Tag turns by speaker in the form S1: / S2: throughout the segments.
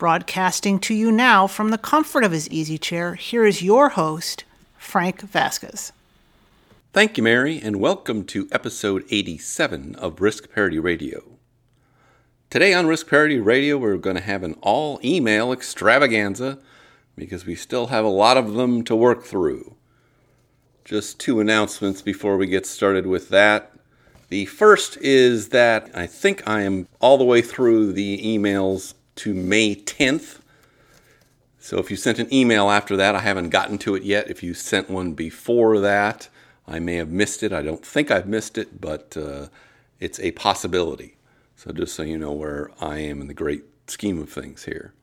S1: Broadcasting to you now from the comfort of his easy chair, here is your host, Frank Vasquez.
S2: Thank you, Mary, and welcome to episode 87 of Risk Parity Radio. Today on Risk Parity Radio, we're going to have an all email extravaganza because we still have a lot of them to work through. Just two announcements before we get started with that. The first is that I think I am all the way through the emails to May 10th. So if you sent an email after that, I haven't gotten to it yet. If you sent one before that, I may have missed it. I don't think I've missed it, but uh, it's a possibility. So just so you know where I am in the great scheme of things here.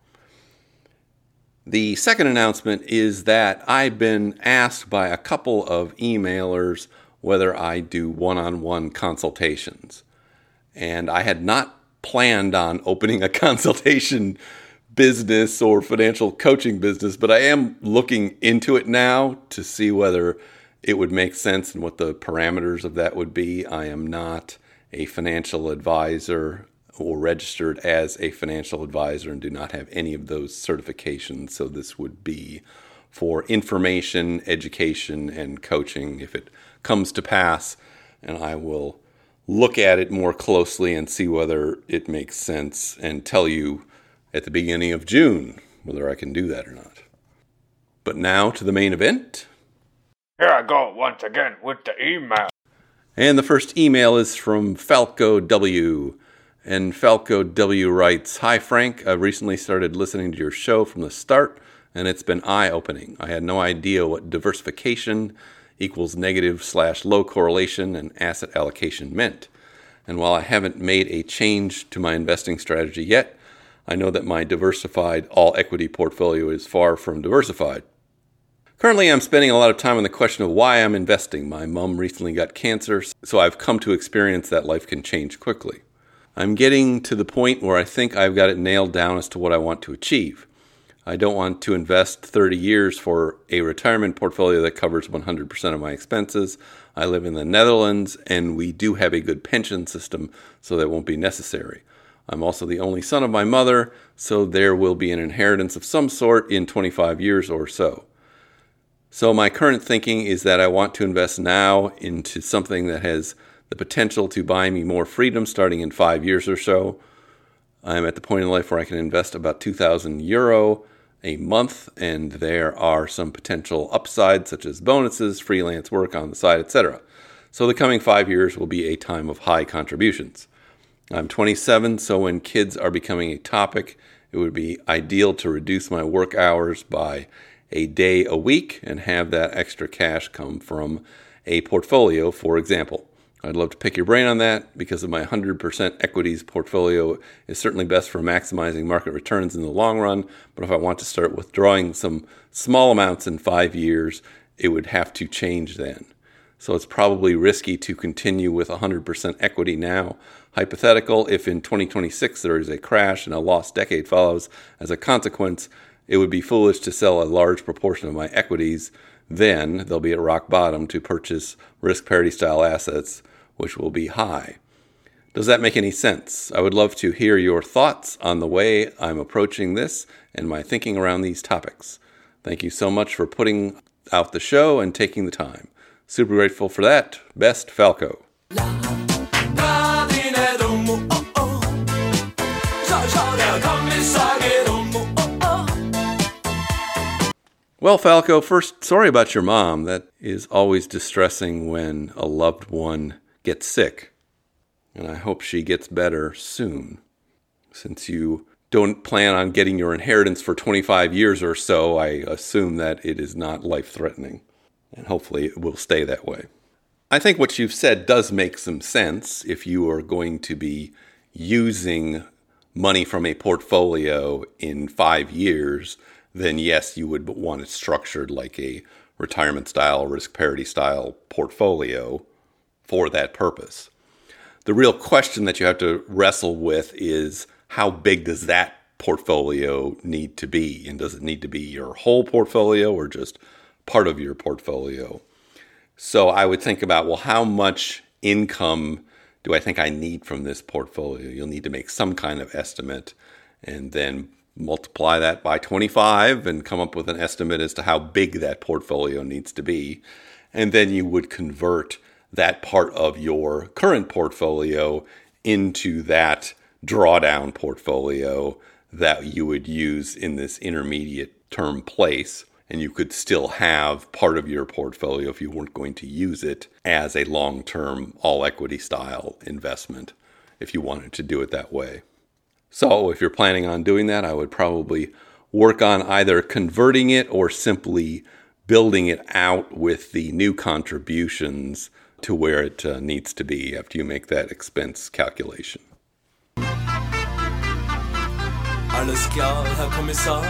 S2: The second announcement is that I've been asked by a couple of emailers whether I do one on one consultations. And I had not planned on opening a consultation business or financial coaching business, but I am looking into it now to see whether it would make sense and what the parameters of that would be. I am not a financial advisor or registered as a financial advisor and do not have any of those certifications. So this would be for information, education, and coaching if it comes to pass. And I will look at it more closely and see whether it makes sense and tell you at the beginning of June whether I can do that or not. But now to the main event.
S3: Here I go once again with the email.
S2: And the first email is from Falco W. And Falco W writes Hi, Frank. I recently started listening to your show from the start, and it's been eye opening. I had no idea what diversification equals negative slash low correlation and asset allocation meant. And while I haven't made a change to my investing strategy yet, I know that my diversified all equity portfolio is far from diversified. Currently, I'm spending a lot of time on the question of why I'm investing. My mom recently got cancer, so I've come to experience that life can change quickly. I'm getting to the point where I think I've got it nailed down as to what I want to achieve. I don't want to invest 30 years for a retirement portfolio that covers 100% of my expenses. I live in the Netherlands and we do have a good pension system, so that won't be necessary. I'm also the only son of my mother, so there will be an inheritance of some sort in 25 years or so. So, my current thinking is that I want to invest now into something that has the potential to buy me more freedom starting in five years or so. I'm at the point in life where I can invest about 2,000 euro a month, and there are some potential upsides such as bonuses, freelance work on the side, etc. So the coming five years will be a time of high contributions. I'm 27, so when kids are becoming a topic, it would be ideal to reduce my work hours by a day a week and have that extra cash come from a portfolio, for example. I'd love to pick your brain on that because of my 100% equities portfolio is certainly best for maximizing market returns in the long run. But if I want to start withdrawing some small amounts in five years, it would have to change then. So it's probably risky to continue with 100% equity now. Hypothetical, if in 2026 there is a crash and a lost decade follows as a consequence, it would be foolish to sell a large proportion of my equities. Then they'll be at rock bottom to purchase risk parity style assets which will be high. Does that make any sense? I would love to hear your thoughts on the way I'm approaching this and my thinking around these topics. Thank you so much for putting out the show and taking the time. Super grateful for that. Best Falco. Well, Falco, first, sorry about your mom. That is always distressing when a loved one gets sick. And I hope she gets better soon. Since you don't plan on getting your inheritance for 25 years or so, I assume that it is not life threatening. And hopefully it will stay that way. I think what you've said does make some sense if you are going to be using money from a portfolio in five years, then yes, you would want it structured like a retirement style, risk parity style portfolio for that purpose. The real question that you have to wrestle with is how big does that portfolio need to be? And does it need to be your whole portfolio or just part of your portfolio? So I would think about, well, how much income do I think I need from this portfolio? You'll need to make some kind of estimate and then multiply that by 25 and come up with an estimate as to how big that portfolio needs to be. And then you would convert that part of your current portfolio into that drawdown portfolio that you would use in this intermediate term place. And you could still have part of your portfolio if you weren't going to use it as a long term, all equity style investment if you wanted to do it that way. So, if you're planning on doing that, I would probably work on either converting it or simply building it out with the new contributions to where it uh, needs to be after you make that expense calculation.
S4: Alles klar, Herr Kommissar.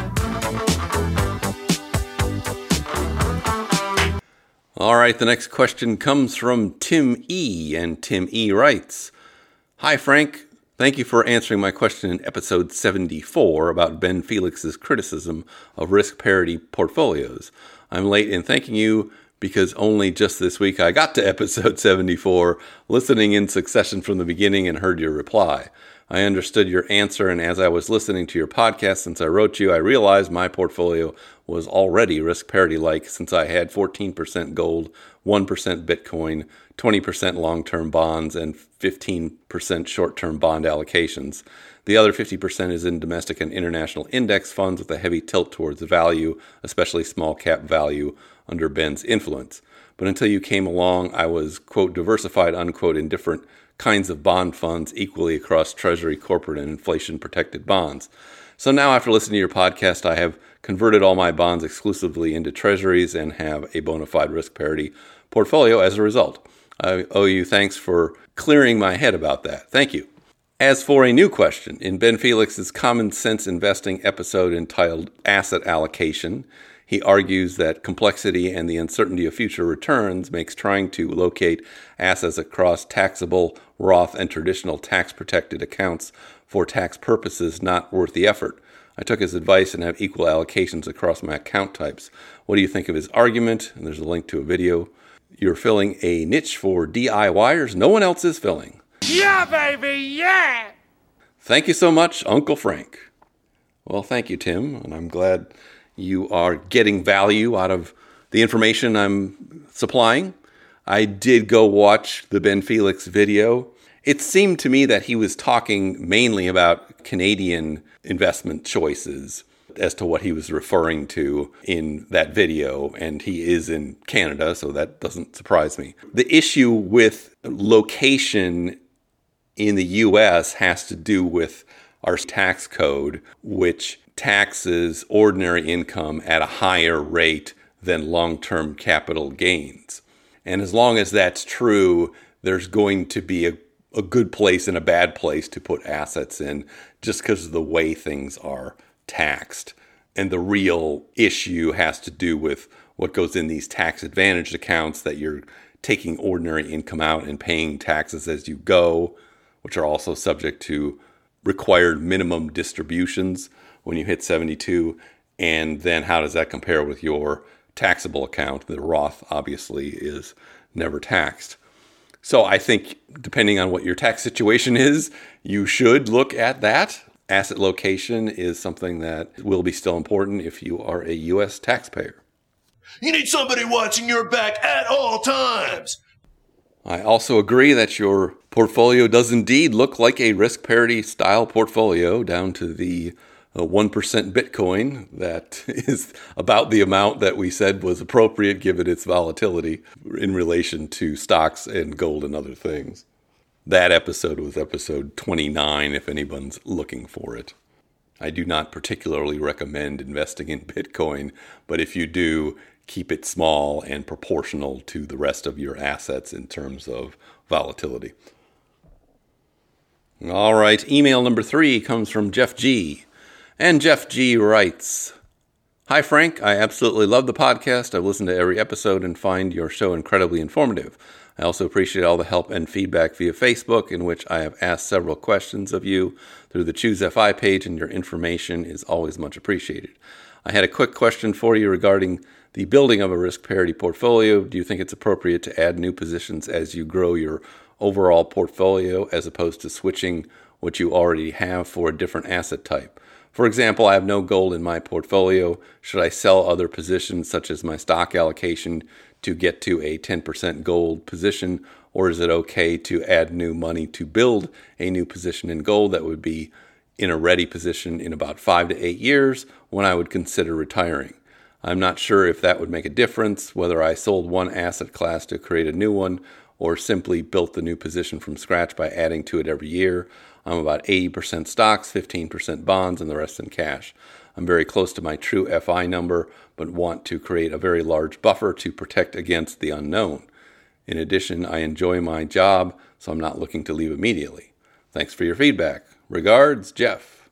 S2: All right, the next question comes from Tim E. And Tim E. writes Hi, Frank. Thank you for answering my question in episode 74 about Ben Felix's criticism of risk parity portfolios. I'm late in thanking you because only just this week I got to episode 74, listening in succession from the beginning and heard your reply. I understood your answer, and as I was listening to your podcast since I wrote you, I realized my portfolio was already risk parity like since I had 14% gold, 1% Bitcoin, 20% long term bonds, and 15% short term bond allocations. The other 50% is in domestic and international index funds with a heavy tilt towards value, especially small cap value, under Ben's influence. But until you came along, I was, quote, diversified, unquote, in different kinds of bond funds equally across Treasury, corporate, and inflation protected bonds. So now, after listening to your podcast, I have converted all my bonds exclusively into Treasuries and have a bona fide risk parity portfolio as a result. I owe you thanks for clearing my head about that. Thank you. As for a new question, in Ben Felix's Common Sense Investing episode entitled Asset Allocation, he argues that complexity and the uncertainty of future returns makes trying to locate assets across taxable, Roth, and traditional tax protected accounts for tax purposes not worth the effort. I took his advice and have equal allocations across my account types. What do you think of his argument? And there's a link to a video. You're filling a niche for DIYers no one else is filling.
S3: Yeah, baby, yeah!
S2: Thank you so much, Uncle Frank. Well, thank you, Tim, and I'm glad you are getting value out of the information I'm supplying. I did go watch the Ben Felix video. It seemed to me that he was talking mainly about Canadian investment choices as to what he was referring to in that video. And he is in Canada, so that doesn't surprise me. The issue with location in the US has to do with our tax code, which taxes ordinary income at a higher rate than long term capital gains. And as long as that's true, there's going to be a, a good place and a bad place to put assets in just because of the way things are taxed. And the real issue has to do with what goes in these tax advantaged accounts that you're taking ordinary income out and paying taxes as you go, which are also subject to required minimum distributions when you hit 72? And then how does that compare with your taxable account? The Roth obviously is never taxed. So I think depending on what your tax situation is, you should look at that. Asset location is something that will be still important if you are a U.S. taxpayer.
S4: You need somebody watching your back at all times.
S2: I also agree that your portfolio does indeed look like a risk parity style portfolio down to the Uh, 1% Bitcoin that is about the amount that we said was appropriate given its volatility in relation to stocks and gold and other things. That episode was episode 29 if anyone's looking for it. I do not particularly recommend investing in Bitcoin, but if you do, keep it small and proportional to the rest of your assets in terms of volatility. All right, email number three comes from Jeff G. And Jeff G writes Hi, Frank. I absolutely love the podcast. I've listened to every episode and find your show incredibly informative. I also appreciate all the help and feedback via Facebook, in which I have asked several questions of you through the Choose FI page, and your information is always much appreciated. I had a quick question for you regarding the building of a risk parity portfolio. Do you think it's appropriate to add new positions as you grow your overall portfolio as opposed to switching what you already have for a different asset type? For example, I have no gold in my portfolio. Should I sell other positions, such as my stock allocation, to get to a 10% gold position? Or is it okay to add new money to build a new position in gold that would be in a ready position in about five to eight years when I would consider retiring? I'm not sure if that would make a difference, whether I sold one asset class to create a new one or simply built the new position from scratch by adding to it every year. I'm about 80% stocks, 15% bonds, and the rest in cash. I'm very close to my true FI number, but want to create a very large buffer to protect against the unknown. In addition, I enjoy my job, so I'm not looking to leave immediately. Thanks for your feedback. Regards, Jeff.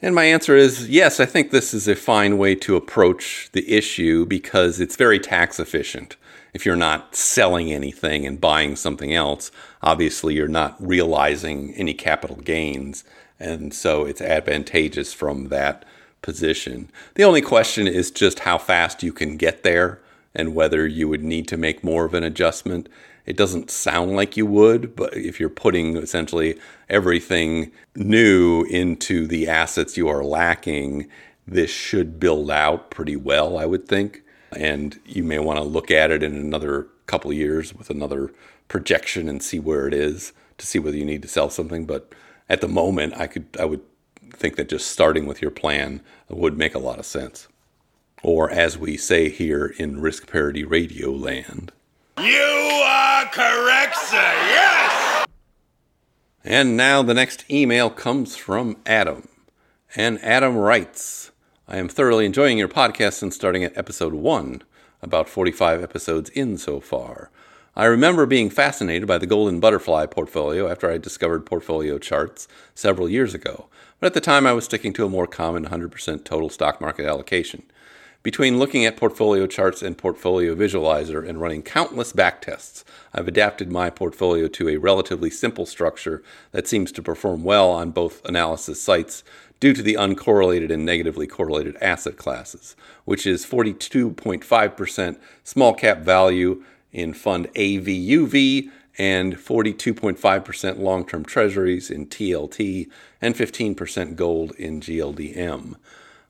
S2: And my answer is yes, I think this is a fine way to approach the issue because it's very tax efficient if you're not selling anything and buying something else, obviously you're not realizing any capital gains. And so it's advantageous from that position. The only question is just how fast you can get there and whether you would need to make more of an adjustment. It doesn't sound like you would, but if you're putting essentially everything new into the assets you are lacking, this should build out pretty well, I would think and you may want to look at it in another couple years with another projection and see where it is to see whether you need to sell something. But at the moment, I could I would think that just starting with your plan would make a lot of sense. Or as we say here in risk parity radio land,
S4: You are correct, sir. Yes!
S2: And now the next email comes from Adam. And Adam writes I am thoroughly enjoying your podcast since starting at episode 1, about 45 episodes in so far. I remember being fascinated by the golden butterfly portfolio after I discovered portfolio charts several years ago, but at the time I was sticking to a more common 100% total stock market allocation. Between looking at portfolio charts and portfolio visualizer and running countless backtests, I've adapted my portfolio to a relatively simple structure that seems to perform well on both analysis sites due to the uncorrelated and negatively correlated asset classes, which is 42.5% small cap value in fund AVUV and 42.5% long term treasuries in TLT and 15% gold in GLDM.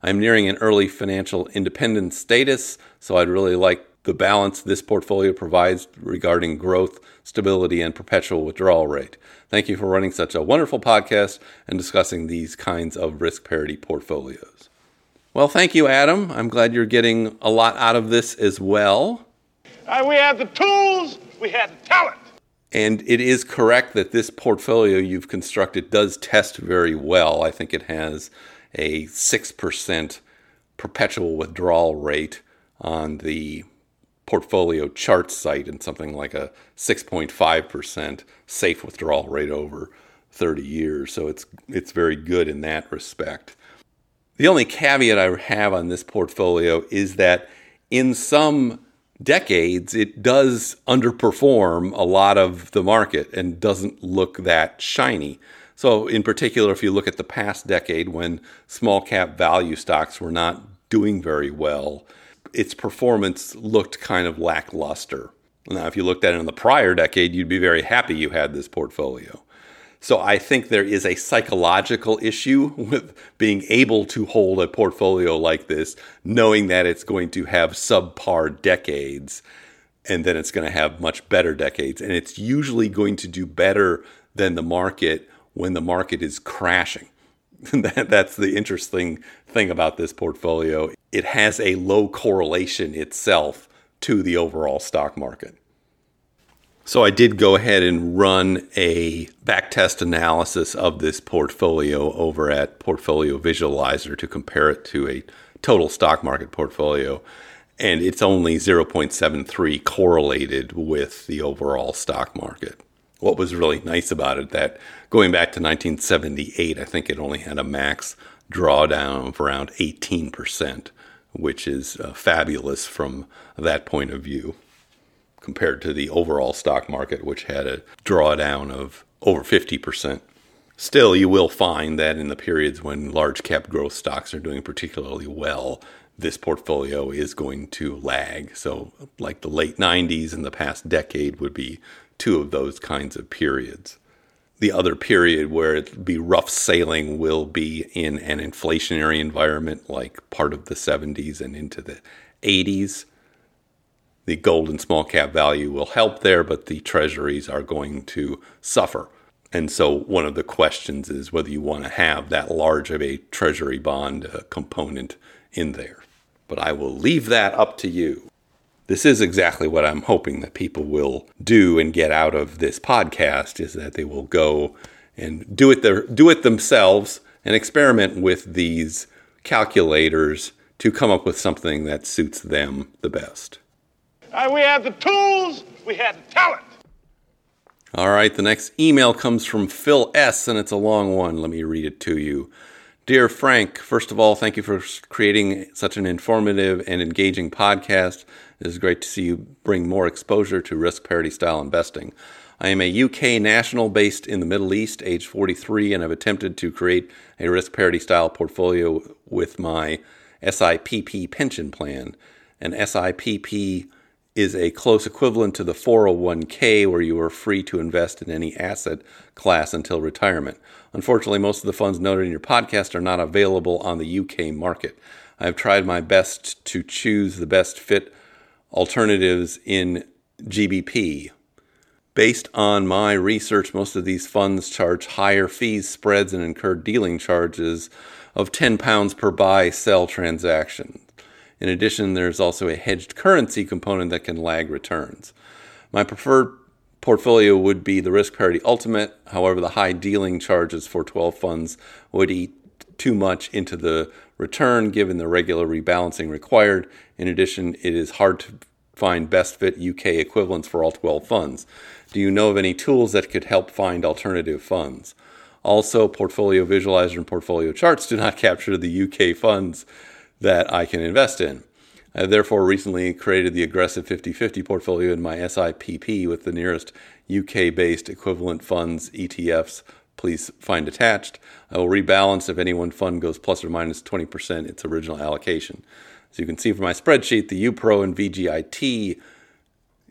S2: I'm nearing an early financial independence status, so I'd really like the balance this portfolio provides regarding growth, stability, and perpetual withdrawal rate. Thank you for running such a wonderful podcast and discussing these kinds of risk parity portfolios. Well, thank you, Adam. I'm glad you're getting a lot out of this as well.
S3: Uh, we have the tools, we have the talent.
S2: And it is correct that this portfolio you've constructed does test very well. I think it has a 6% perpetual withdrawal rate on the portfolio chart site and something like a 6.5% safe withdrawal rate over 30 years. So it's it's very good in that respect. The only caveat I have on this portfolio is that in some decades it does underperform a lot of the market and doesn't look that shiny. So in particular if you look at the past decade when small cap value stocks were not doing very well, its performance looked kind of lackluster. Now, if you looked at it in the prior decade, you'd be very happy you had this portfolio. So I think there is a psychological issue with being able to hold a portfolio like this, knowing that it's going to have subpar decades and then it's going to have much better decades. And it's usually going to do better than the market when the market is crashing. That's the interesting thing about this portfolio. It has a low correlation itself to the overall stock market. So I did go ahead and run a backtest analysis of this portfolio over at Portfolio Visualizer to compare it to a total stock market portfolio. And it's only 0.73 correlated with the overall stock market what was really nice about it that going back to 1978, I think it only had a max drawdown of around 18%, which is uh, fabulous from that point of view compared to the overall stock market, which had a drawdown of over 50%. Still, you will find that in the periods when large cap growth stocks are doing particularly well, this portfolio is going to lag. So, like the late 90s and the past decade would be two of those kinds of periods. The other period where it'd be rough sailing will be in an inflationary environment like part of the 70s and into the 80s. The gold and small cap value will help there, but the treasuries are going to suffer. And so, one of the questions is whether you want to have that large of a treasury bond uh, component in there. But I will leave that up to you. This is exactly what I'm hoping that people will do and get out of this podcast is that they will go and do it their, do it themselves and experiment with these calculators to come up with something that suits them the best.
S3: Uh, we have the tools, we have the talent.
S2: All right, the next email comes from Phil S., and it's a long one. Let me read it to you. Dear Frank, first of all, thank you for creating such an informative and engaging podcast. It is great to see you bring more exposure to risk parity style investing. I am a UK national based in the Middle East, age 43, and have attempted to create a risk parity style portfolio with my SIPP pension plan. An SIPP is a close equivalent to the 401k, where you are free to invest in any asset class until retirement. Unfortunately, most of the funds noted in your podcast are not available on the UK market. I have tried my best to choose the best fit alternatives in GBP. Based on my research, most of these funds charge higher fees, spreads, and incur dealing charges of £10 per buy sell transaction. In addition, there's also a hedged currency component that can lag returns. My preferred portfolio would be the risk parity ultimate. However, the high dealing charges for 12 funds would eat too much into the return given the regular rebalancing required. In addition, it is hard to find best fit UK equivalents for all 12 funds. Do you know of any tools that could help find alternative funds? Also, Portfolio Visualizer and Portfolio Charts do not capture the UK funds that I can invest in. I therefore recently created the aggressive 50 50 portfolio in my SIPP with the nearest UK based equivalent funds, ETFs. Please find attached. I will rebalance if any one fund goes plus or minus 20% its original allocation. As you can see from my spreadsheet, the UPRO and VGIT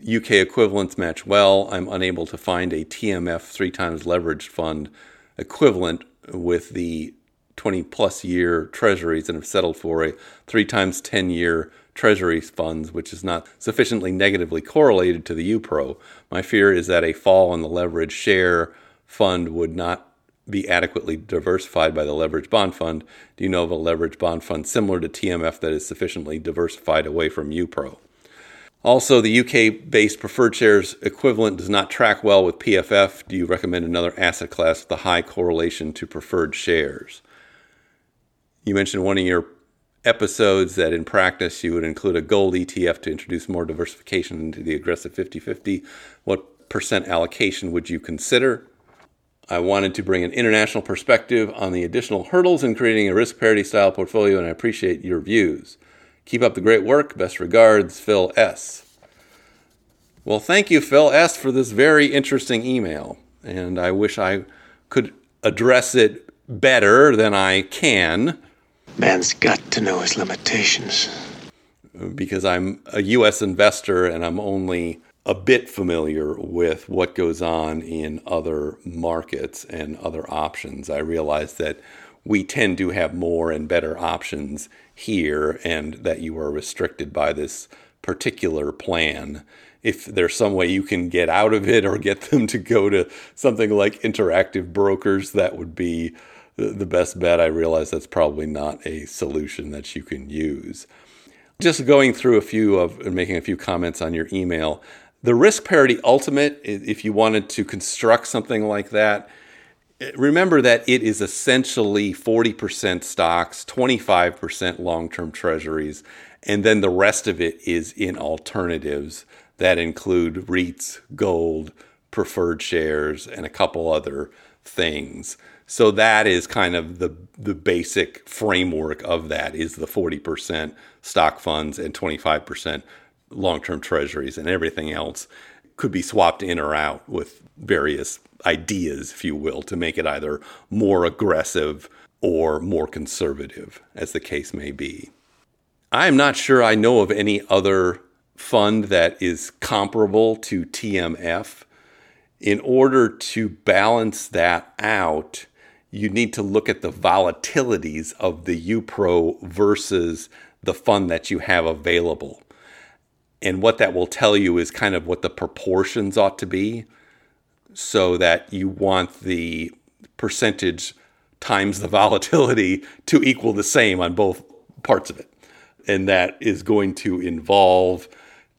S2: UK equivalents match well. I'm unable to find a TMF three times leveraged fund equivalent with the 20 plus year treasuries and have settled for a three times 10 year treasury funds, which is not sufficiently negatively correlated to the UPRO. My fear is that a fall in the leverage share fund would not be adequately diversified by the leverage bond fund. Do you know of a leverage bond fund similar to TMF that is sufficiently diversified away from UPRO? Also, the UK based preferred shares equivalent does not track well with PFF. Do you recommend another asset class with a high correlation to preferred shares? You mentioned one of your episodes that in practice you would include a gold ETF to introduce more diversification into the aggressive 50 50. What percent allocation would you consider? I wanted to bring an international perspective on the additional hurdles in creating a risk parity style portfolio, and I appreciate your views. Keep up the great work. Best regards, Phil S. Well, thank you, Phil S., for this very interesting email. And I wish I could address it better than I can
S5: Man's got to know his limitations.
S2: because I'm a U.S. investor and I'm only a bit familiar with what goes on in other markets and other options. I realize that we tend to have more and better options here and that you are restricted by this particular plan. If there's some way you can get out of it or get them to go to something like interactive brokers, that would be the best bet. I realize that's probably not a solution that you can use. Just going through a few of and making a few comments on your email. The risk parity ultimate, if you wanted to construct something like that, eh, remember that it is essentially 40% stocks, 25% long term treasuries, and then the rest of it is in alternatives that include REITs, gold, preferred shares, and a couple other things. So that is kind of the the basic framework of that is the 40% stock funds and 25% long-term treasuries and everything else could be swapped in or out with various ideas if you will to make it either more aggressive or more conservative as the case may be. I am not sure I know of any other fund that is comparable to TMF. In order to balance that out, you need to look at the volatilities of the UPRO versus the fund that you have available. And what that will tell you is kind of what the proportions ought to be so that you want the percentage times the volatility to equal the same on both parts of it. And that is going to involve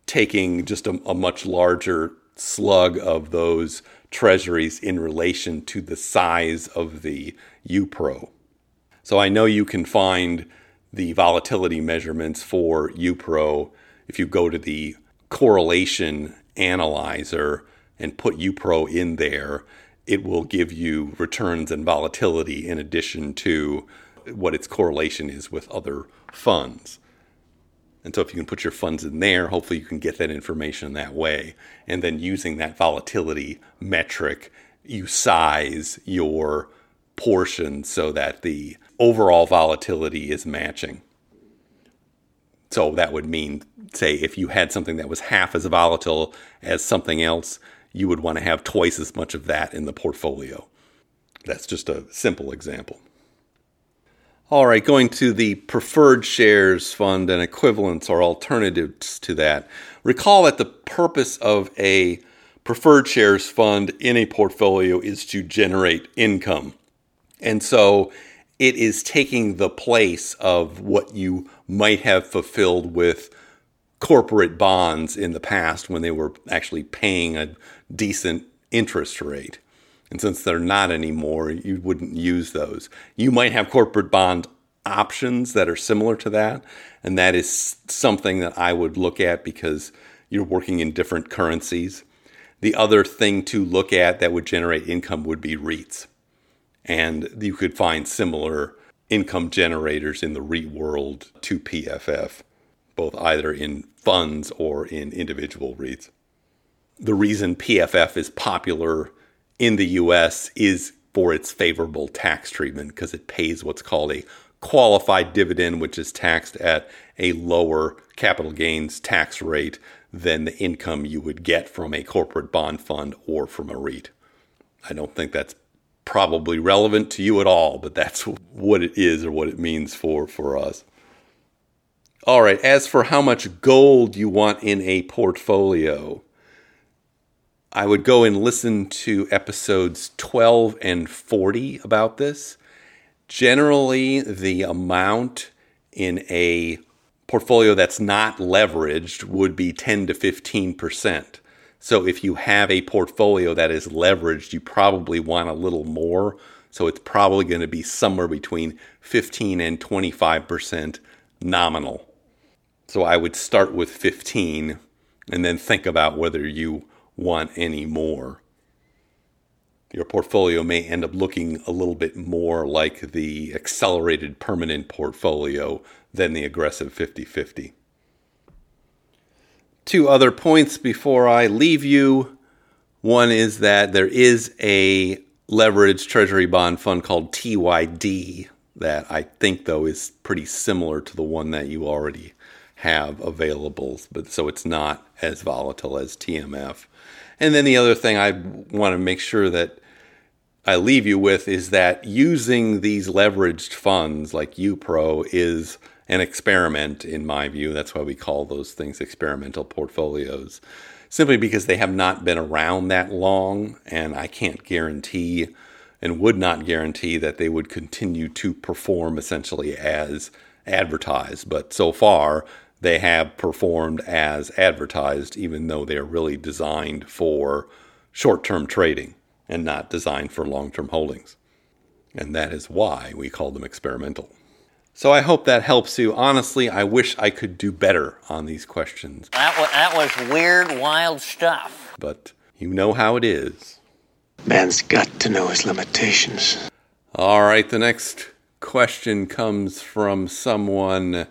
S2: taking just a, a much larger slug of those treasuries in relation to the size of the UPRO. So I know you can find the volatility measurements for UPRO if you go to the correlation analyzer and put UPRO in there, it will give you returns and volatility in addition to what its correlation is with other funds. And so if you can put your funds in there, hopefully you can get that information that way. And then using that volatility metric, you size your portion so that the overall volatility is matching. So that would mean, say, if you had something that was half as volatile as something else, you would want to have twice as much of that in the portfolio. That's just a simple example. All right, going to the preferred shares fund and equivalents or alternatives to that. Recall that the purpose of a preferred shares fund in a portfolio is to generate income. And so it is taking the place of what you might have fulfilled with corporate bonds in the past when they were actually paying a decent interest rate. And since they're not anymore, you wouldn't use those. You might have corporate bond options that are similar to that. And that is something that I would look at because you're working in different currencies. The other thing to look at that would generate income would be REITs. And you could find similar income generators in the REIT world to PFF, both either in funds or in individual REITs. The reason PFF is popular in the US is for its favorable tax treatment because it pays what's called a qualified dividend, which is taxed at a lower capital gains tax rate than the income you would get from a corporate bond fund or from a REIT. I don't think that's probably relevant to you at all, but that's what it is or what it means for, for us. All right, as for how much gold you want in a portfolio, I would go and listen to episodes 12 and 40 about this. Generally, the amount in a portfolio that's not leveraged would be 10 to 15%. So if you have a portfolio that is leveraged, you probably want a little more. So it's probably going to be somewhere between 15 and 25% nominal. So I would start with 15 and then think about whether you want any more. Your portfolio may end up looking a little bit more like the accelerated permanent portfolio than the aggressive 50 50. Two other points before I leave you. One is that there is a leveraged treasury bond fund called TYD that I think, though, is pretty similar to the one that you already have available, but so it's not as volatile as TMF. And then the other thing I want to make sure that I leave you with is that using these leveraged funds like UPRO is an experiment, in my view. That's why we call those things experimental portfolios, simply because they have not been around that long, and I can't guarantee and would not guarantee that they would continue to perform essentially as advertised. But so far, they have performed as advertised, even though they're really designed for short term trading and not designed for long term holdings. And that is why we call them experimental. So I hope that helps you. Honestly, I wish I could do better on these questions.
S6: That was, that was weird, wild stuff.
S2: But You know how it is.
S5: Man's got to know his limitations.
S2: All right, the next question comes from someone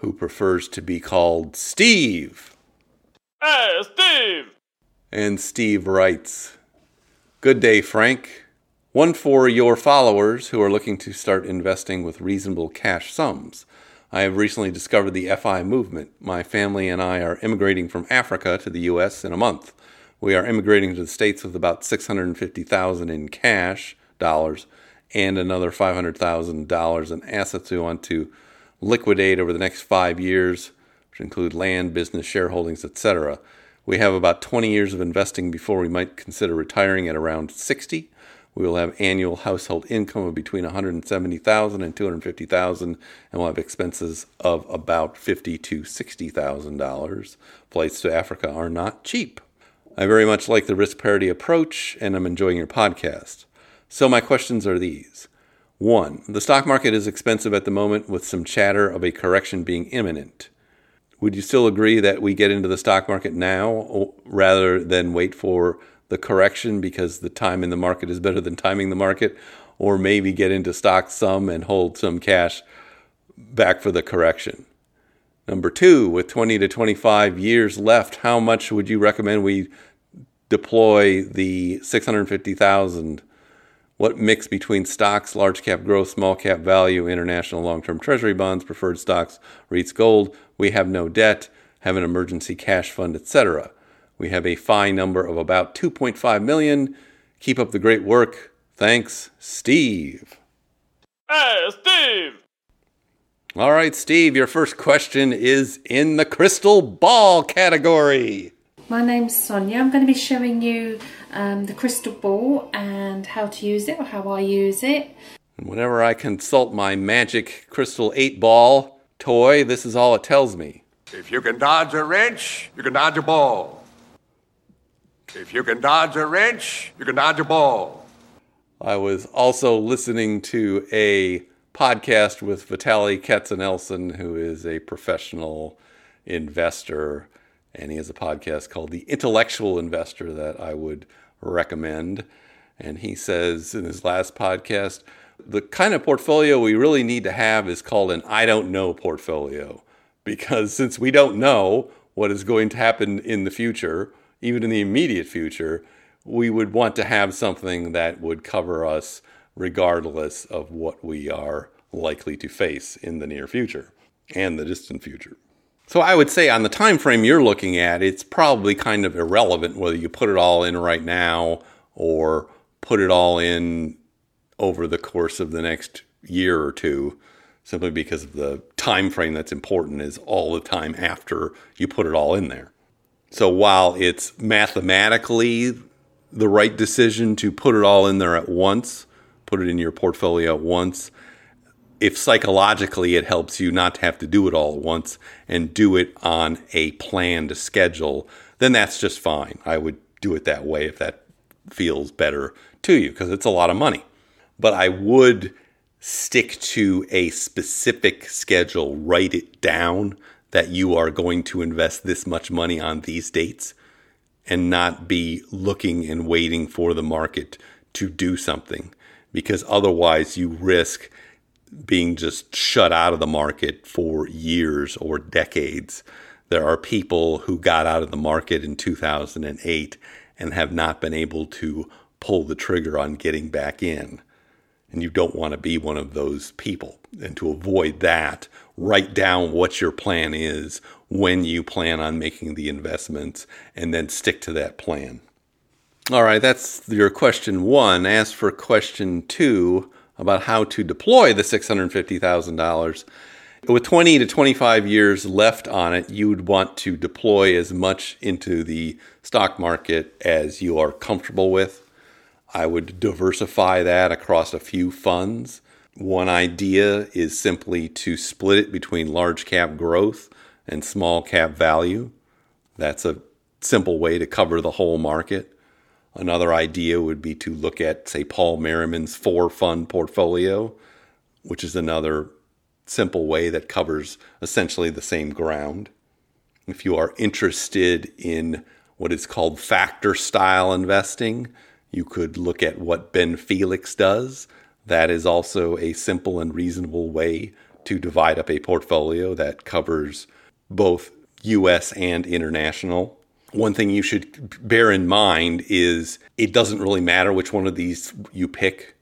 S2: who prefers to be called Steve.
S3: Hey, Steve!
S2: And Steve writes Good day, Frank. One for your followers who are looking to start investing with reasonable cash sums. I have recently discovered the FI movement. My family and I are immigrating from Africa to the US in a month. We are immigrating to the States with about 650,000 in cash dollars and another $500,000 in assets we want to liquidate over the next 5 years, which include land, business, shareholdings, etc. We have about 20 years of investing before we might consider retiring at around 60. We will have annual household income of between 170,000 and 250,000 and we'll have expenses of about 50 to 60,000 dollars. Flights to Africa are not cheap. I very much like the risk parity approach and I'm enjoying your podcast. So my questions are these. 1. The stock market is expensive at the moment with some chatter of a correction being imminent. Would you still agree that we get into the stock market now rather than wait for the correction because the time in the market is better than timing the market, or maybe get into stock some and hold some cash back for the correction. Number two, with 20 to 25 years left, how much would you recommend we deploy the 650,000? What mix between stocks, large cap growth, small cap value, international long term treasury bonds, preferred stocks, REITs, gold? We have no debt, have an emergency cash fund, etc. We have a fine number of about 2.5 million. Keep up the great work. Thanks, Steve.
S3: Hey, Steve!
S2: All right, Steve, your first question is in the crystal ball category.
S6: My name's Sonia. I'm going to be showing you um, the crystal ball and how to use it or how I use it.
S2: Whenever I consult my magic crystal eight ball toy, this is all it tells me.
S7: If you can dodge a wrench, you can dodge a ball. If you can dodge a wrench, you can dodge a ball.
S2: I was also listening to a podcast with Vitaly Katsenelson, who is a professional investor, and he has a podcast called The Intellectual Investor that I would recommend. And he says in his last podcast, the kind of portfolio we really need to have is called an I don't know portfolio. Because since we don't know what is going to happen in the future, even in the immediate future, we would want to have something that would cover us regardless of what we are likely to face in the near future and the distant future. So I would say on the time frame you're looking at, it's probably kind of irrelevant whether you put it all in right now or put it all in over the course of the next year or two simply because of the time frame that's important is all the time after you put it all in there. So while it's mathematically the right decision to put it all in there at once, put it in your portfolio at once, if psychologically it helps you not to have to do it all at once and do it on a planned schedule, then that's just fine. I would do it that way if that feels better to you because it's a lot of money. But I would stick to a specific schedule, write it down that you are going to invest this much money on these dates and not be looking and waiting for the market to do something because otherwise you risk being just shut out of the market for years or decades. There are people who got out of the market in 2008 and have not been able to pull the trigger on getting back in. And you don't want to be one of those people. And to avoid that, write down what your plan is when you plan on making the investments and then stick to that plan. All right, that's your question one. As for question two about how to deploy the $650,000, with 20 to 25 years left on it, you would want to deploy as much into the stock market as you are comfortable with. I would diversify that across a few funds. One idea is simply to split it between large cap growth and small cap value. That's a simple way to cover the whole market. Another idea would be to look at, say, Paul Merriman's four fund portfolio, which is another simple way that covers essentially the same ground. If you are interested in what is called factor style investing. You could look at what Ben Felix does. That is also a simple and reasonable way to divide up a portfolio that covers both US and international. One thing you should bear in mind is it doesn't really matter which one of these you pick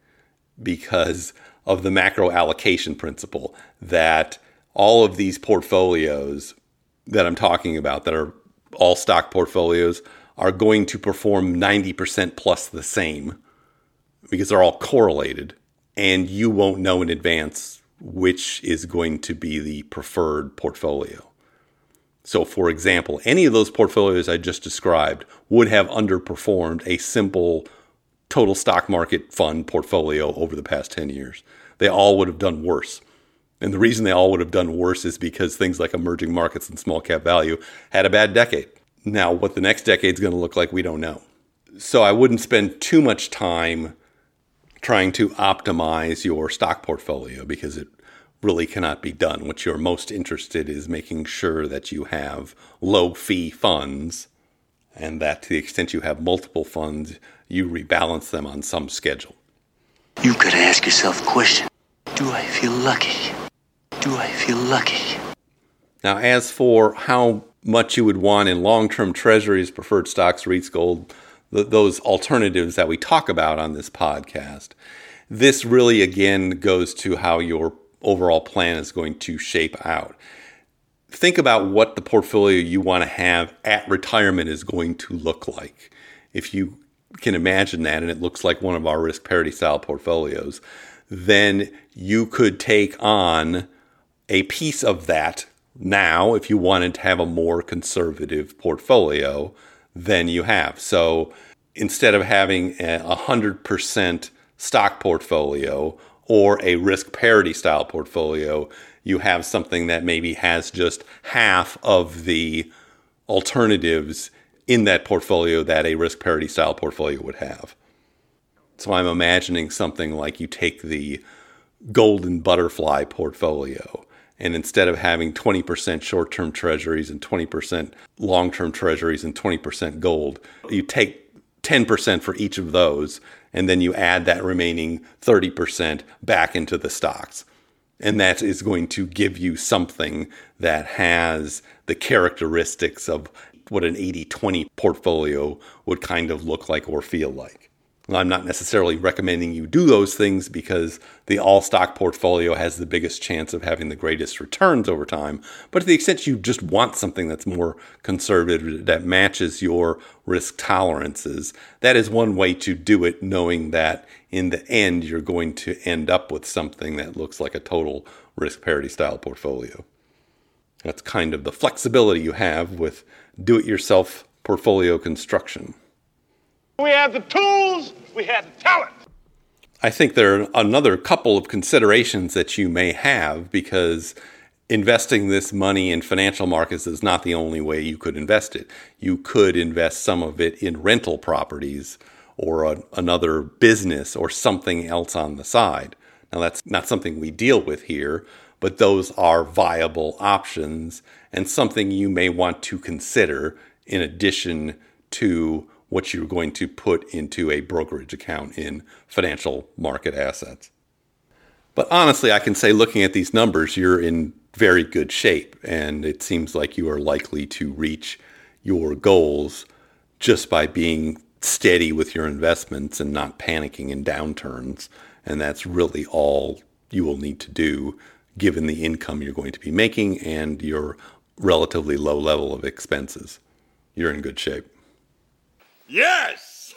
S2: because of the macro allocation principle that all of these portfolios that I'm talking about that are all stock portfolios are going to perform 90% plus the same because they're all correlated and you won't know in advance which is going to be the preferred portfolio. So, for example, any of those portfolios I just described would have underperformed a simple total stock market fund portfolio over the past 10 years. They all would have done worse. And the reason they all would have done worse is because things like emerging markets and small cap value had a bad decade. Now, what the next decade is going to look like, we don't know. So I wouldn't spend too much time trying to optimize your stock portfolio because it really cannot be done. What you're most interested is making sure that you have low fee funds and that to the extent you have multiple funds, you rebalance them on some schedule.
S5: You've got to ask yourself the question Do I feel lucky? Do I feel lucky?
S2: Now, as for how much you would want in long term treasuries, preferred stocks, REITs, gold, th- those alternatives that we talk about on this podcast, this really again goes to how your overall plan is going to shape out. Think about what the portfolio you want to have at retirement is going to look like. If you can imagine that and it looks like one of our risk parity style portfolios, then you could take on a piece of that now if you wanted to have a more conservative portfolio than you have. So instead of having a 100% stock portfolio or a risk parity style portfolio, you have something that maybe has just half of the alternatives in that portfolio that a risk parity style portfolio would have. So I'm imagining something like you take the golden butterfly portfolio and instead of having 20% short term treasuries and 20% long term treasuries and 20% gold, you take 10% for each of those, and then you add that remaining 30% back into the stocks. And that is going to give you something that has the characteristics of what an 80 20 portfolio would kind of look like or feel like. I'm not necessarily recommending you do those things because the all stock portfolio has the biggest chance of having the greatest returns over time. But to the extent you just want something that's more conservative, that matches your risk tolerances, that is one way to do it, knowing that in the end you're going to end up with something that looks like a total risk parity style portfolio. That's kind of the flexibility you have with do it yourself portfolio construction.
S3: We have the tools, we have the talent.
S2: I think there are another couple of considerations that you may have because investing this money in financial markets is not the only way you could invest it. You could invest some of it in rental properties or a, another business or something else on the side. Now, that's not something we deal with here, but those are viable options and something you may want to consider in addition to what you're going to put into a brokerage account in financial market assets. But honestly, I can say looking at these numbers, you're in very good shape, and it seems like you are likely to reach your goals just by being steady with your investments and not panicking in downturns. And that's really all you will need to do given the income you're going to be making and your relatively low level of expenses. You're in good shape.
S4: Yes!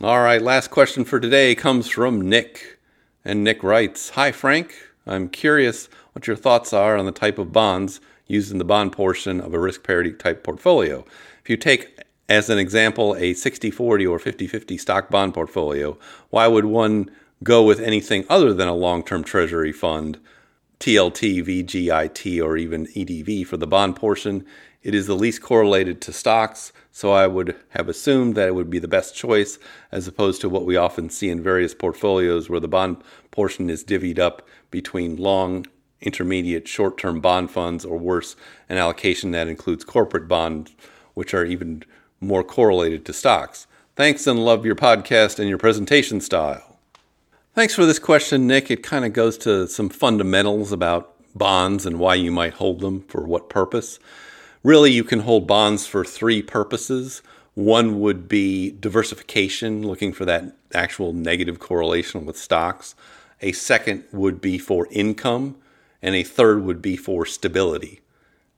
S2: All right, last question for today comes from Nick. And Nick writes Hi, Frank. I'm curious what your thoughts are on the type of bonds used in the bond portion of a risk parity type portfolio. If you take, as an example, a 60 40 or 50 50 stock bond portfolio, why would one go with anything other than a long term treasury fund, TLT, VGIT, or even EDV for the bond portion? It is the least correlated to stocks, so I would have assumed that it would be the best choice as opposed to what we often see in various portfolios where the bond portion is divvied up between long, intermediate, short term bond funds, or worse, an allocation that includes corporate bonds, which are even more correlated to stocks. Thanks and love your podcast and your presentation style. Thanks for this question, Nick. It kind of goes to some fundamentals about bonds and why you might hold them for what purpose. Really, you can hold bonds for three purposes. One would be diversification, looking for that actual negative correlation with stocks. A second would be for income, and a third would be for stability.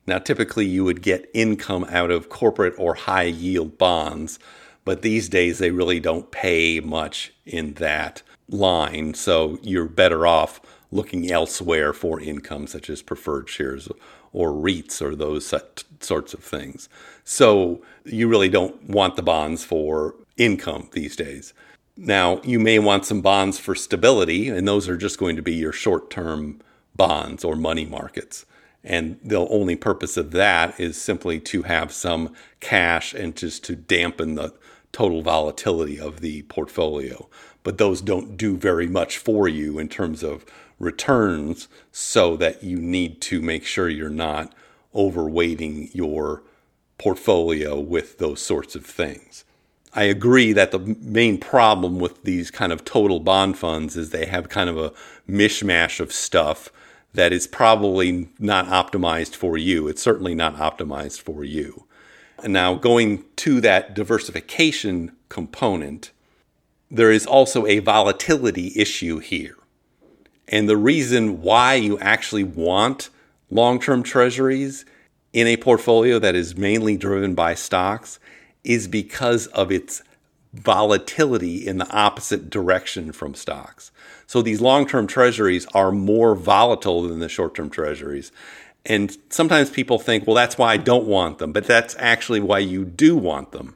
S2: Now, typically, you would get income out of corporate or high yield bonds, but these days they really don't pay much in that line. So you're better off looking elsewhere for income, such as preferred shares or REITs or those sorts of things. So you really don't want the bonds for income these days. Now, you may want some bonds for stability, and those are just going to be your short term bonds or money markets. And the only purpose of that is simply to have some cash and just to dampen the total volatility of the portfolio. But those don't do very much for you in terms of returns, so that you need to make sure you're not overweighting your portfolio with those sorts of things. I agree that the main problem with these kind of total bond funds is they have kind of a mishmash of stuff that is probably not optimized for you. It's certainly not optimized for you. And now, going to that diversification component, there is also a volatility issue here. And the reason why you actually want long term treasuries in a portfolio that is mainly driven by stocks is because of its volatility in the opposite direction from stocks. So these long term treasuries are more volatile than the short term treasuries. And sometimes people think, well, that's why I don't want them. But that's actually why you do want them.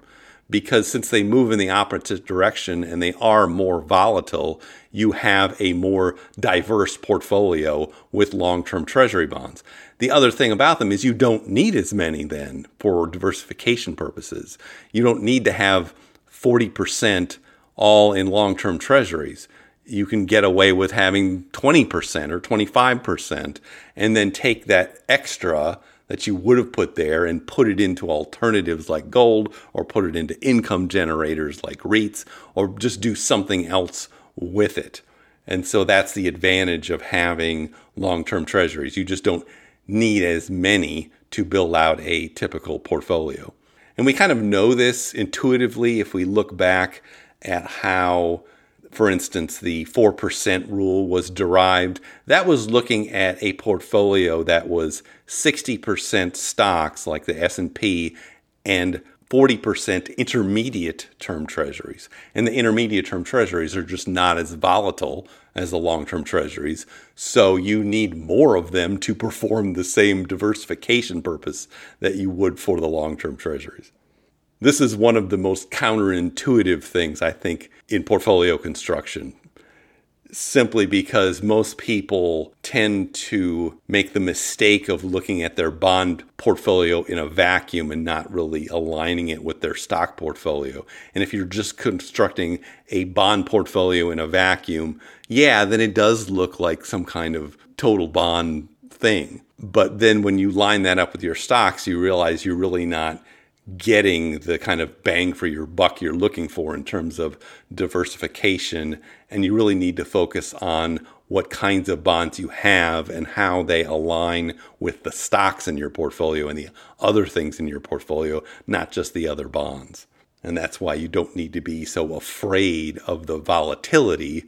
S2: Because since they move in the opposite direction and they are more volatile, you have a more diverse portfolio with long term treasury bonds. The other thing about them is you don't need as many then for diversification purposes. You don't need to have 40% all in long term treasuries. You can get away with having 20% or 25% and then take that extra that you would have put there and put it into alternatives like gold or put it into income generators like REITs or just do something else with it. And so that's the advantage of having long term treasuries. You just don't need as many to build out a typical portfolio. And we kind of know this intuitively if we look back at how, for instance, the 4% rule was derived. That was looking at a portfolio that was 60% stocks like the S&P and 40% intermediate term treasuries. And the intermediate term treasuries are just not as volatile as the long term treasuries. So you need more of them to perform the same diversification purpose that you would for the long term treasuries. This is one of the most counterintuitive things, I think, in portfolio construction simply because most people tend to make the mistake of looking at their bond portfolio in a vacuum and not really aligning it with their stock portfolio. And if you're just constructing a bond portfolio in a vacuum, yeah, then it does look like some kind of total bond thing. But then when you line that up with your stocks, you realize you're really not getting the kind of bang for your buck you're looking for in terms of diversification. And you really need to focus on what kinds of bonds you have and how they align with the stocks in your portfolio and the other things in your portfolio, not just the other bonds. And that's why you don't need to be so afraid of the volatility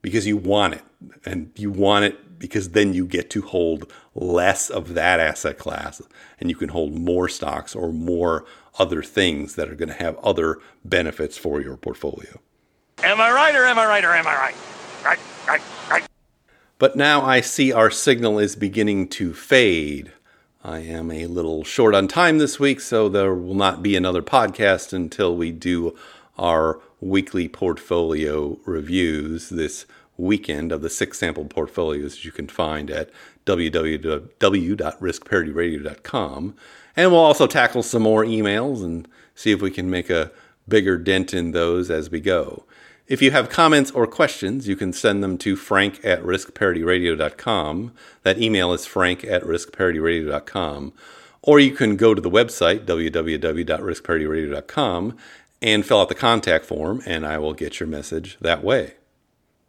S2: because you want it. And you want it because then you get to hold less of that asset class and you can hold more stocks or more other things that are going to have other benefits for your portfolio.
S4: Am I right or am I right or am I right? Right, right, right.
S2: But now I see our signal is beginning to fade. I am a little short on time this week, so there will not be another podcast until we do our weekly portfolio reviews this weekend of the six sample portfolios you can find at www.riskparityradio.com. And we'll also tackle some more emails and see if we can make a bigger dent in those as we go. If you have comments or questions, you can send them to frank at riskparityradio.com. That email is frank at riskparityradio.com. Or you can go to the website, www.riskparityradio.com, and fill out the contact form, and I will get your message that way.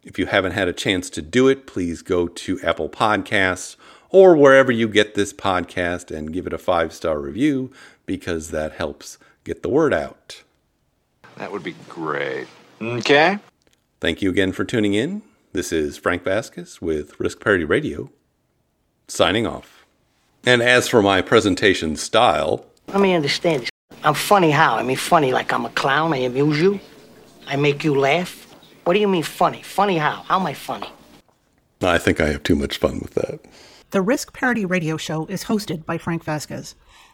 S2: If you haven't had a chance to do it, please go to Apple Podcasts or wherever you get this podcast and give it a five star review because that helps get the word out.
S8: That would be great. Okay.
S2: Thank you again for tuning in. This is Frank Vasquez with Risk Parity Radio, signing off. And as for my presentation style,
S9: Let me understand this. I'm funny how? I mean, funny like I'm a clown. I amuse you. I make you laugh. What do you mean funny? Funny how? How am I funny?
S2: I think I have too much fun with that.
S1: The Risk Parity Radio Show is hosted by Frank Vasquez.